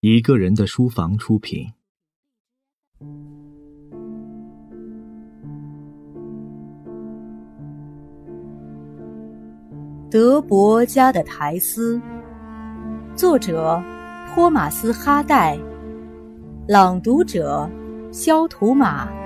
一个人的书房出品。德伯家的苔丝，作者托马斯·哈代，朗读者肖图马。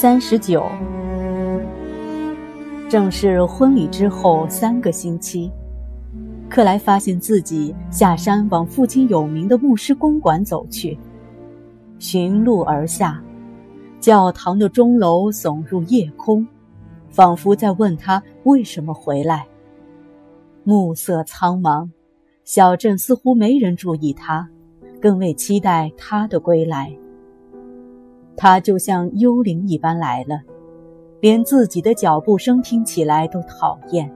三十九，正是婚礼之后三个星期，克莱发现自己下山往附近有名的牧师公馆走去。寻路而下，教堂的钟楼耸入夜空，仿佛在问他为什么回来。暮色苍茫，小镇似乎没人注意他，更未期待他的归来。他就像幽灵一般来了，连自己的脚步声听起来都讨厌。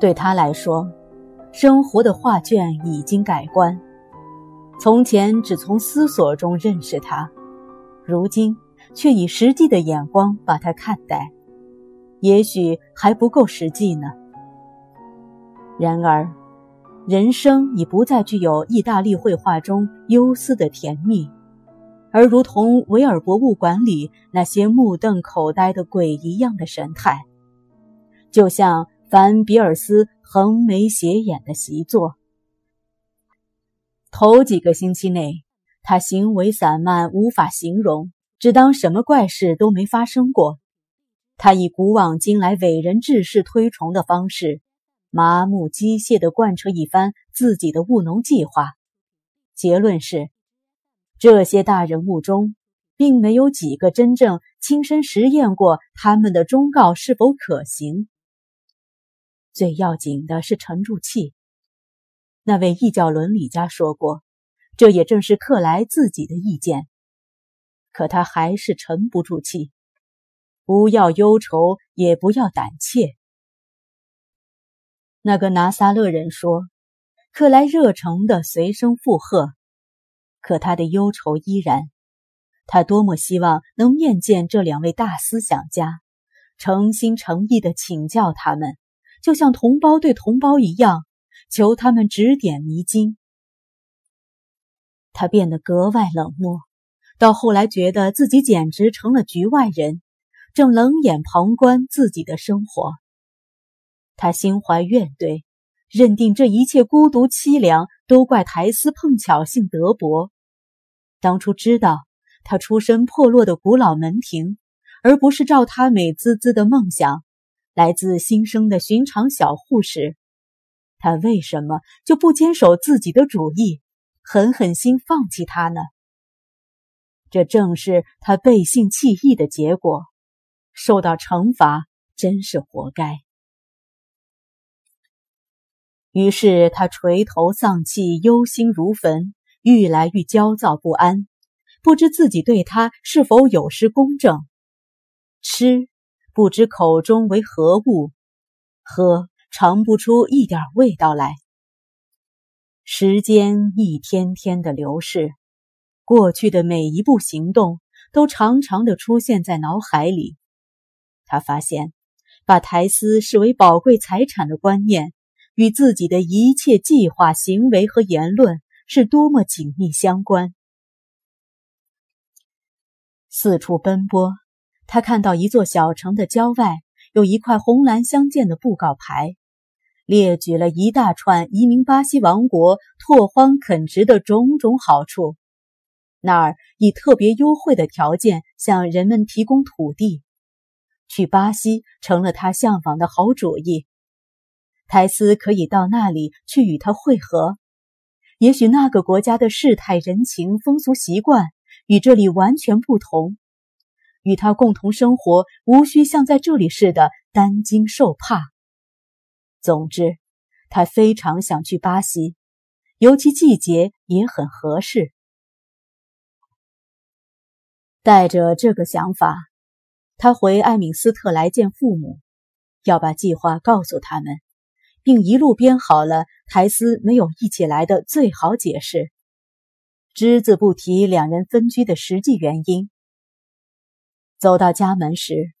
对他来说，生活的画卷已经改观。从前只从思索中认识他，如今却以实际的眼光把他看待，也许还不够实际呢。然而，人生已不再具有意大利绘画中忧思的甜蜜。而如同维尔博物馆里那些目瞪口呆的鬼一样的神态，就像凡比尔斯横眉斜眼的习作。头几个星期内，他行为散漫，无法形容，只当什么怪事都没发生过。他以古往今来伟人志士推崇的方式，麻木机械地贯彻一番自己的务农计划。结论是。这些大人物中，并没有几个真正亲身实验过他们的忠告是否可行。最要紧的是沉住气。那位异教伦理家说过，这也正是克莱自己的意见。可他还是沉不住气。不要忧愁，也不要胆怯。那个拿撒勒人说，克莱热诚的随声附和。可他的忧愁依然，他多么希望能面见这两位大思想家，诚心诚意的请教他们，就像同胞对同胞一样，求他们指点迷津。他变得格外冷漠，到后来觉得自己简直成了局外人，正冷眼旁观自己的生活。他心怀怨怼，认定这一切孤独凄凉都怪苔丝碰巧姓德伯。当初知道他出身破落的古老门庭，而不是照他美滋滋的梦想，来自新生的寻常小户时，他为什么就不坚守自己的主意，狠狠心放弃他呢？这正是他背信弃义的结果，受到惩罚真是活该。于是他垂头丧气，忧心如焚。愈来愈焦躁不安，不知自己对他是否有失公正。吃，不知口中为何物；喝，尝不出一点味道来。时间一天天的流逝，过去的每一步行动都长长的出现在脑海里。他发现，把苔丝视为宝贵财产的观念，与自己的一切计划、行为和言论。是多么紧密相关！四处奔波，他看到一座小城的郊外有一块红蓝相间的布告牌，列举了一大串移民巴西王国拓荒垦殖的种种好处。那儿以特别优惠的条件向人们提供土地，去巴西成了他向往的好主意。苔丝可以到那里去与他会合。也许那个国家的世态人情、风俗习惯与这里完全不同，与他共同生活无需像在这里似的担惊受怕。总之，他非常想去巴西，尤其季节也很合适。带着这个想法，他回艾敏斯特来见父母，要把计划告诉他们。并一路编好了苔丝没有一起来的最好解释，只字不提两人分居的实际原因。走到家门时，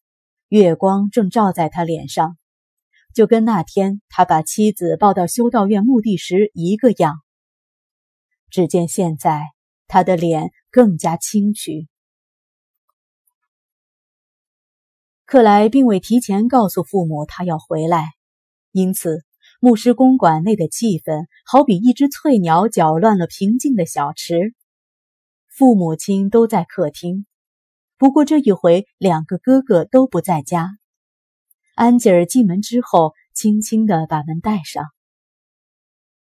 月光正照在他脸上，就跟那天他把妻子抱到修道院墓地时一个样。只见现在他的脸更加清癯。克莱并未提前告诉父母他要回来，因此牧师公馆内的气氛好比一只翠鸟搅乱了平静的小池。父母亲都在客厅，不过这一回两个哥哥都不在家。安吉尔进门之后，轻轻地把门带上。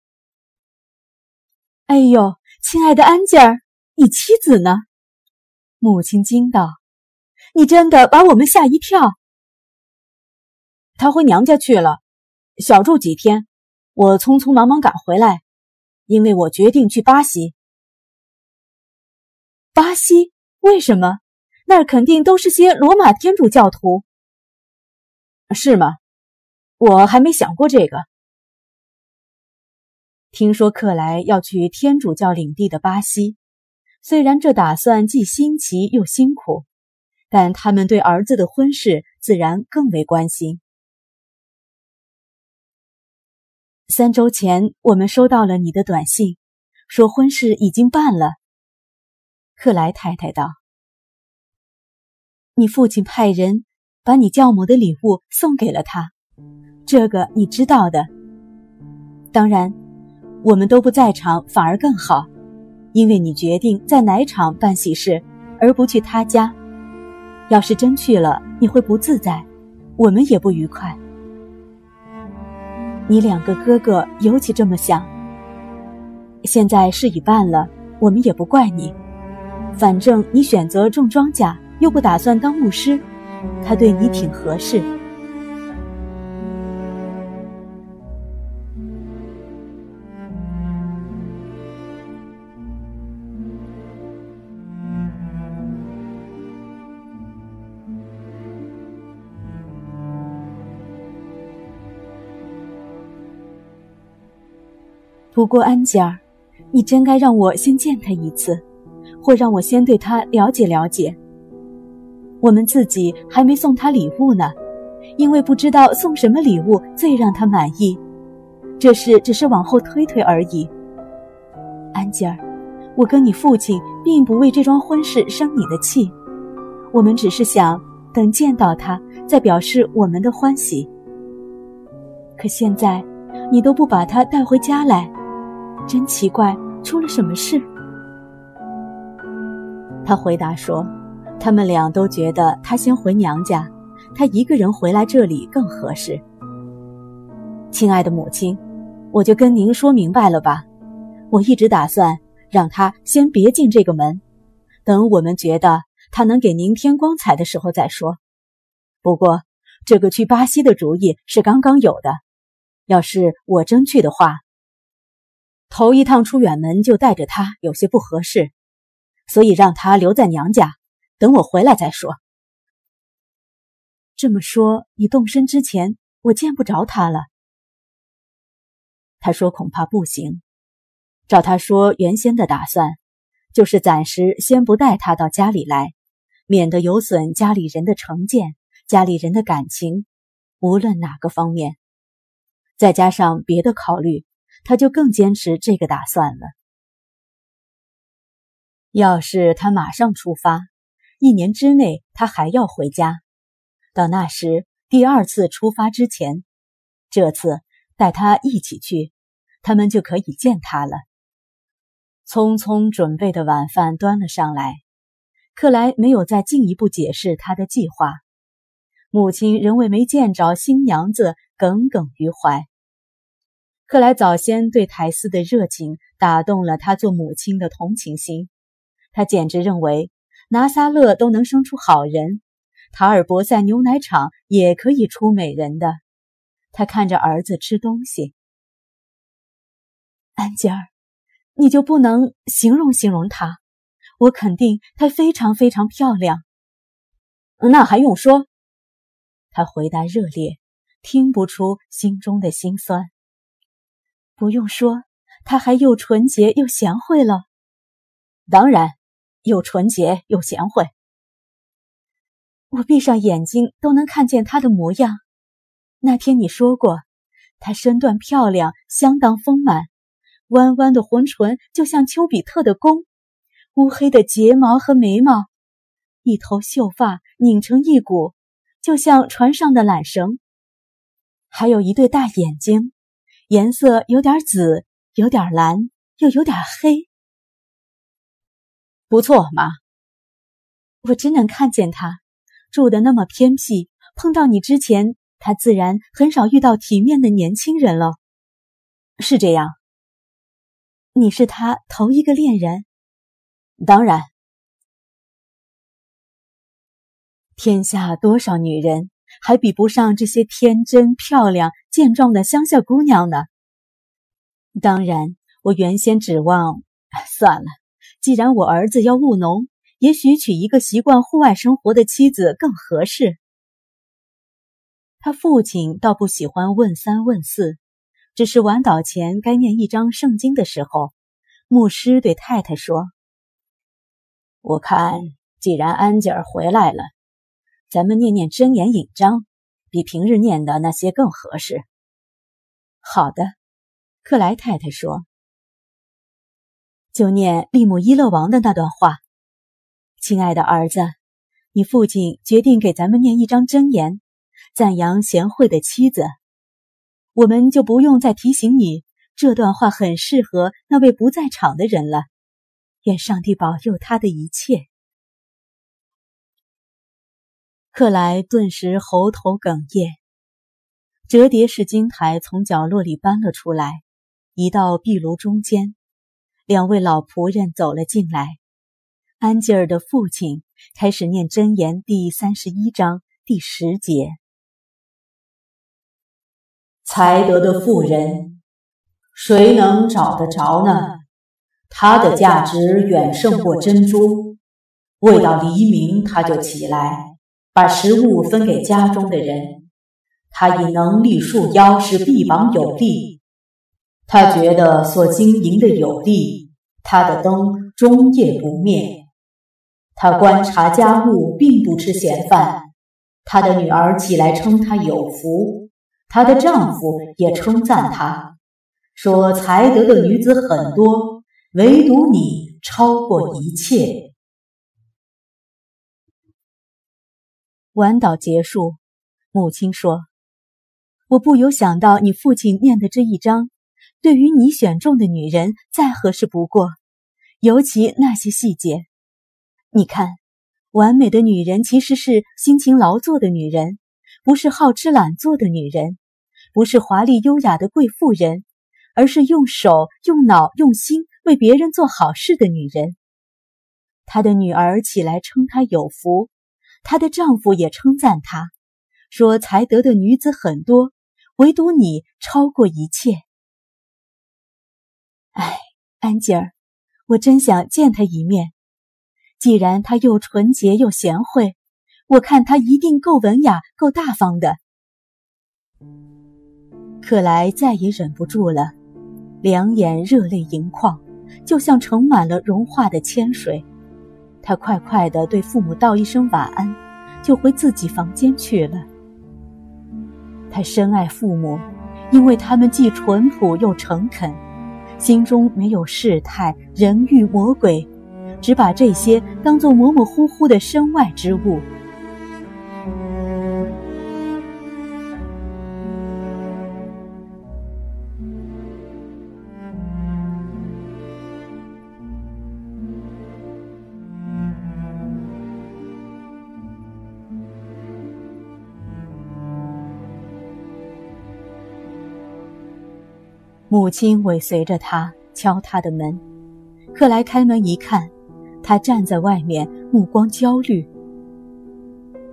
“哎呦，亲爱的安吉尔，你妻子呢？”母亲惊道，“你真的把我们吓一跳。”她回娘家去了，小住几天。我匆匆忙忙赶回来，因为我决定去巴西。巴西？为什么？那儿肯定都是些罗马天主教徒，是吗？我还没想过这个。听说克莱要去天主教领地的巴西，虽然这打算既新奇又辛苦，但他们对儿子的婚事自然更为关心。三周前，我们收到了你的短信，说婚事已经办了。克莱太太道：“你父亲派人把你教母的礼物送给了他，这个你知道的。当然，我们都不在场，反而更好，因为你决定在奶场办喜事，而不去他家。要是真去了，你会不自在，我们也不愉快。你两个哥哥尤其这么想。现在事已办了，我们也不怪你。”反正你选择种庄稼，又不打算当牧师，他对你挺合适。不过安吉尔，你真该让我先见他一次。或让我先对他了解了解。我们自己还没送他礼物呢，因为不知道送什么礼物最让他满意。这事只是往后推推而已。安吉尔，我跟你父亲并不为这桩婚事生你的气，我们只是想等见到他再表示我们的欢喜。可现在，你都不把他带回家来，真奇怪，出了什么事？他回答说：“他们俩都觉得他先回娘家，他一个人回来这里更合适。”亲爱的母亲，我就跟您说明白了吧。我一直打算让他先别进这个门，等我们觉得他能给您添光彩的时候再说。不过，这个去巴西的主意是刚刚有的。要是我真去的话，头一趟出远门就带着他，有些不合适。所以让他留在娘家，等我回来再说。这么说，你动身之前，我见不着他了。他说：“恐怕不行。照他说，原先的打算就是暂时先不带他到家里来，免得有损家里人的成见、家里人的感情，无论哪个方面。再加上别的考虑，他就更坚持这个打算了。”要是他马上出发，一年之内他还要回家。到那时，第二次出发之前，这次带他一起去，他们就可以见他了。匆匆准备的晚饭端了上来，克莱没有再进一步解释他的计划。母亲仍为没见着新娘子耿耿于怀。克莱早先对苔丝的热情打动了他做母亲的同情心。他简直认为拿撒勒都能生出好人，塔尔博塞牛奶厂也可以出美人的。他看着儿子吃东西，安吉尔，你就不能形容形容她？我肯定她非常非常漂亮。那还用说？他回答热烈，听不出心中的心酸。不用说，她还又纯洁又贤惠了。当然。又纯洁又贤惠。我闭上眼睛都能看见她的模样。那天你说过，她身段漂亮，相当丰满，弯弯的红唇就像丘比特的弓，乌黑的睫毛和眉毛，一头秀发拧成一股，就像船上的缆绳。还有一对大眼睛，颜色有点紫，有点蓝，又有点黑。不错妈。我真能看见他住的那么偏僻，碰到你之前，他自然很少遇到体面的年轻人了。是这样。你是他头一个恋人？当然。天下多少女人？还比不上这些天真漂亮、健壮的乡下姑娘呢。当然，我原先指望，算了。既然我儿子要务农，也许娶一个习惯户外生活的妻子更合适。他父亲倒不喜欢问三问四，只是晚祷前该念一章圣经的时候，牧师对太太说：“我看，既然安吉尔回来了。”咱们念念真言引章，比平日念的那些更合适。好的，克莱太太说：“就念利姆伊勒王的那段话。”亲爱的儿子，你父亲决定给咱们念一张真言，赞扬贤惠的妻子。我们就不用再提醒你，这段话很适合那位不在场的人了。愿上帝保佑他的一切。克莱顿时喉头哽咽。折叠式金台从角落里搬了出来，移到壁炉中间。两位老仆人走了进来。安吉尔的父亲开始念真言第三十一章第十节：“才德的妇人，谁能找得着呢？她的价值远胜过珍珠。未到黎明，她就起来。”把食物分给家中的人，他以能力束腰，使臂膀有力。他觉得所经营的有力，他的灯终夜不灭。他观察家务，并不吃闲饭。他的女儿起来称他有福，她的丈夫也称赞她，说才德的女子很多，唯独你超过一切。晚祷结束，母亲说：“我不由想到你父亲念的这一章，对于你选中的女人再合适不过，尤其那些细节。你看，完美的女人其实是辛勤劳作的女人，不是好吃懒做的女人，不是华丽优雅的贵妇人，而是用手、用脑、用心为别人做好事的女人。她的女儿起来称她有福。”她的丈夫也称赞她，说：“才德的女子很多，唯独你超过一切。”哎，安吉尔，我真想见她一面。既然她又纯洁又贤惠，我看她一定够文雅、够大方的。克莱再也忍不住了，两眼热泪盈眶，就像盛满了融化的铅水。他快快的对父母道一声晚安，就回自己房间去了。他深爱父母，因为他们既淳朴又诚恳，心中没有世态、人欲、魔鬼，只把这些当做模模糊糊的身外之物。母亲尾随着他敲他的门，克莱开门一看，他站在外面，目光焦虑。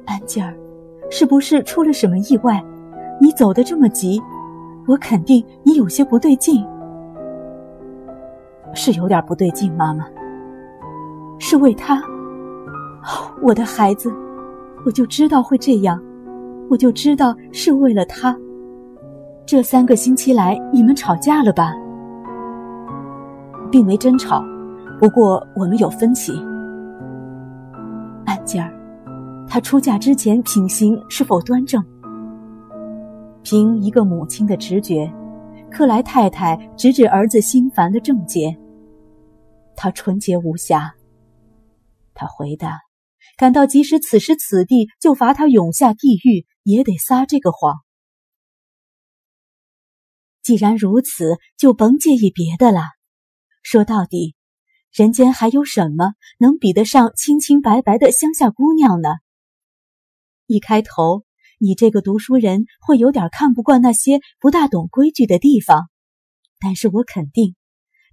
安吉尔，是不是出了什么意外？你走得这么急，我肯定你有些不对劲。是有点不对劲，妈妈。是为他，我的孩子，我就知道会这样，我就知道是为了他。这三个星期来，你们吵架了吧？并没争吵，不过我们有分歧。安吉尔，她出嫁之前品行是否端正？凭一个母亲的直觉，克莱太太直指儿子心烦的症结。她纯洁无瑕。他回答：“感到即使此时此地就罚他永下地狱，也得撒这个谎。既然如此，就甭介意别的了。说到底，人间还有什么能比得上清清白白的乡下姑娘呢？一开头，你这个读书人会有点看不惯那些不大懂规矩的地方，但是我肯定，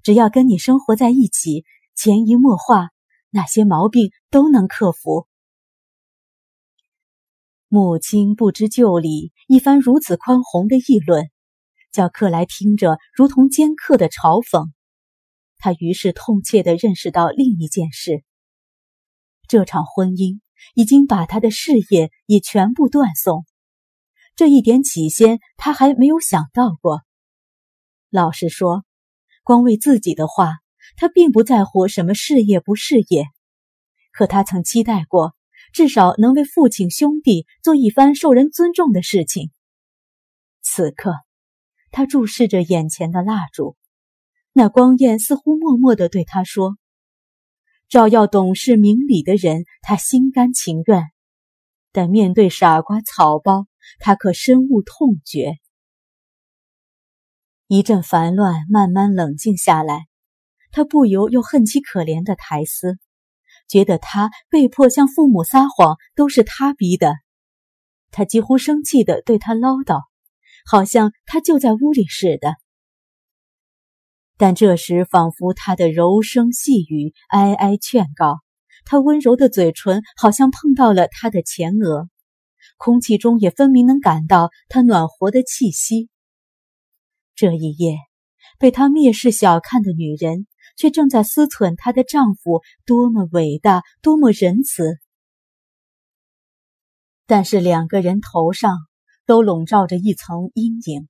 只要跟你生活在一起，潜移默化。”那些毛病都能克服。母亲不知就里，一番如此宽宏的议论，叫克莱听着如同尖刻的嘲讽。他于是痛切地认识到另一件事：这场婚姻已经把他的事业也全部断送。这一点起先他还没有想到过。老实说，光为自己的话。他并不在乎什么事业不事业，可他曾期待过，至少能为父亲兄弟做一番受人尊重的事情。此刻，他注视着眼前的蜡烛，那光焰似乎默默地对他说：“照耀懂事明理的人，他心甘情愿；但面对傻瓜草包，他可深恶痛绝。”一阵烦乱慢慢冷静下来。他不由又恨起可怜的苔丝，觉得他被迫向父母撒谎都是他逼的。他几乎生气地对他唠叨，好像他就在屋里似的。但这时，仿佛他的柔声细语哀哀劝告，他温柔的嘴唇好像碰到了他的前额，空气中也分明能感到他暖和的气息。这一夜，被他蔑视小看的女人。却正在思忖她的丈夫多么伟大，多么仁慈。但是两个人头上都笼罩着一层阴影，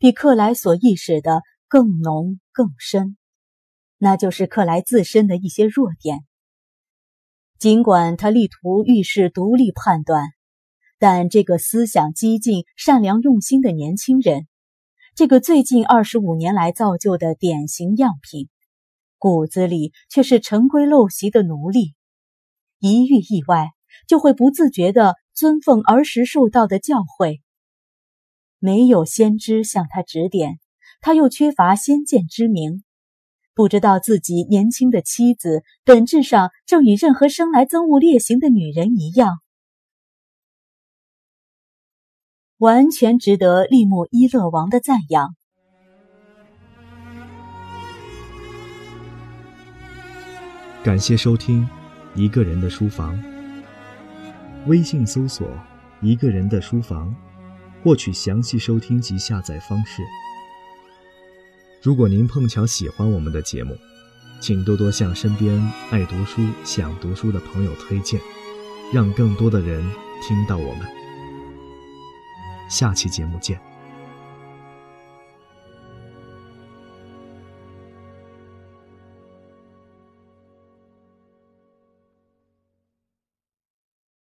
比克莱所意识的更浓更深。那就是克莱自身的一些弱点。尽管他力图遇事独立判断，但这个思想激进、善良用心的年轻人，这个最近二十五年来造就的典型样品。骨子里却是陈规陋习的奴隶，一遇意外就会不自觉地尊奉儿时受到的教诲。没有先知向他指点，他又缺乏先见之明，不知道自己年轻的妻子本质上正与任何生来憎恶劣行的女人一样，完全值得利木伊勒王的赞扬。感谢收听《一个人的书房》。微信搜索“一个人的书房”，获取详细收听及下载方式。如果您碰巧喜欢我们的节目，请多多向身边爱读书、想读书的朋友推荐，让更多的人听到我们。下期节目见。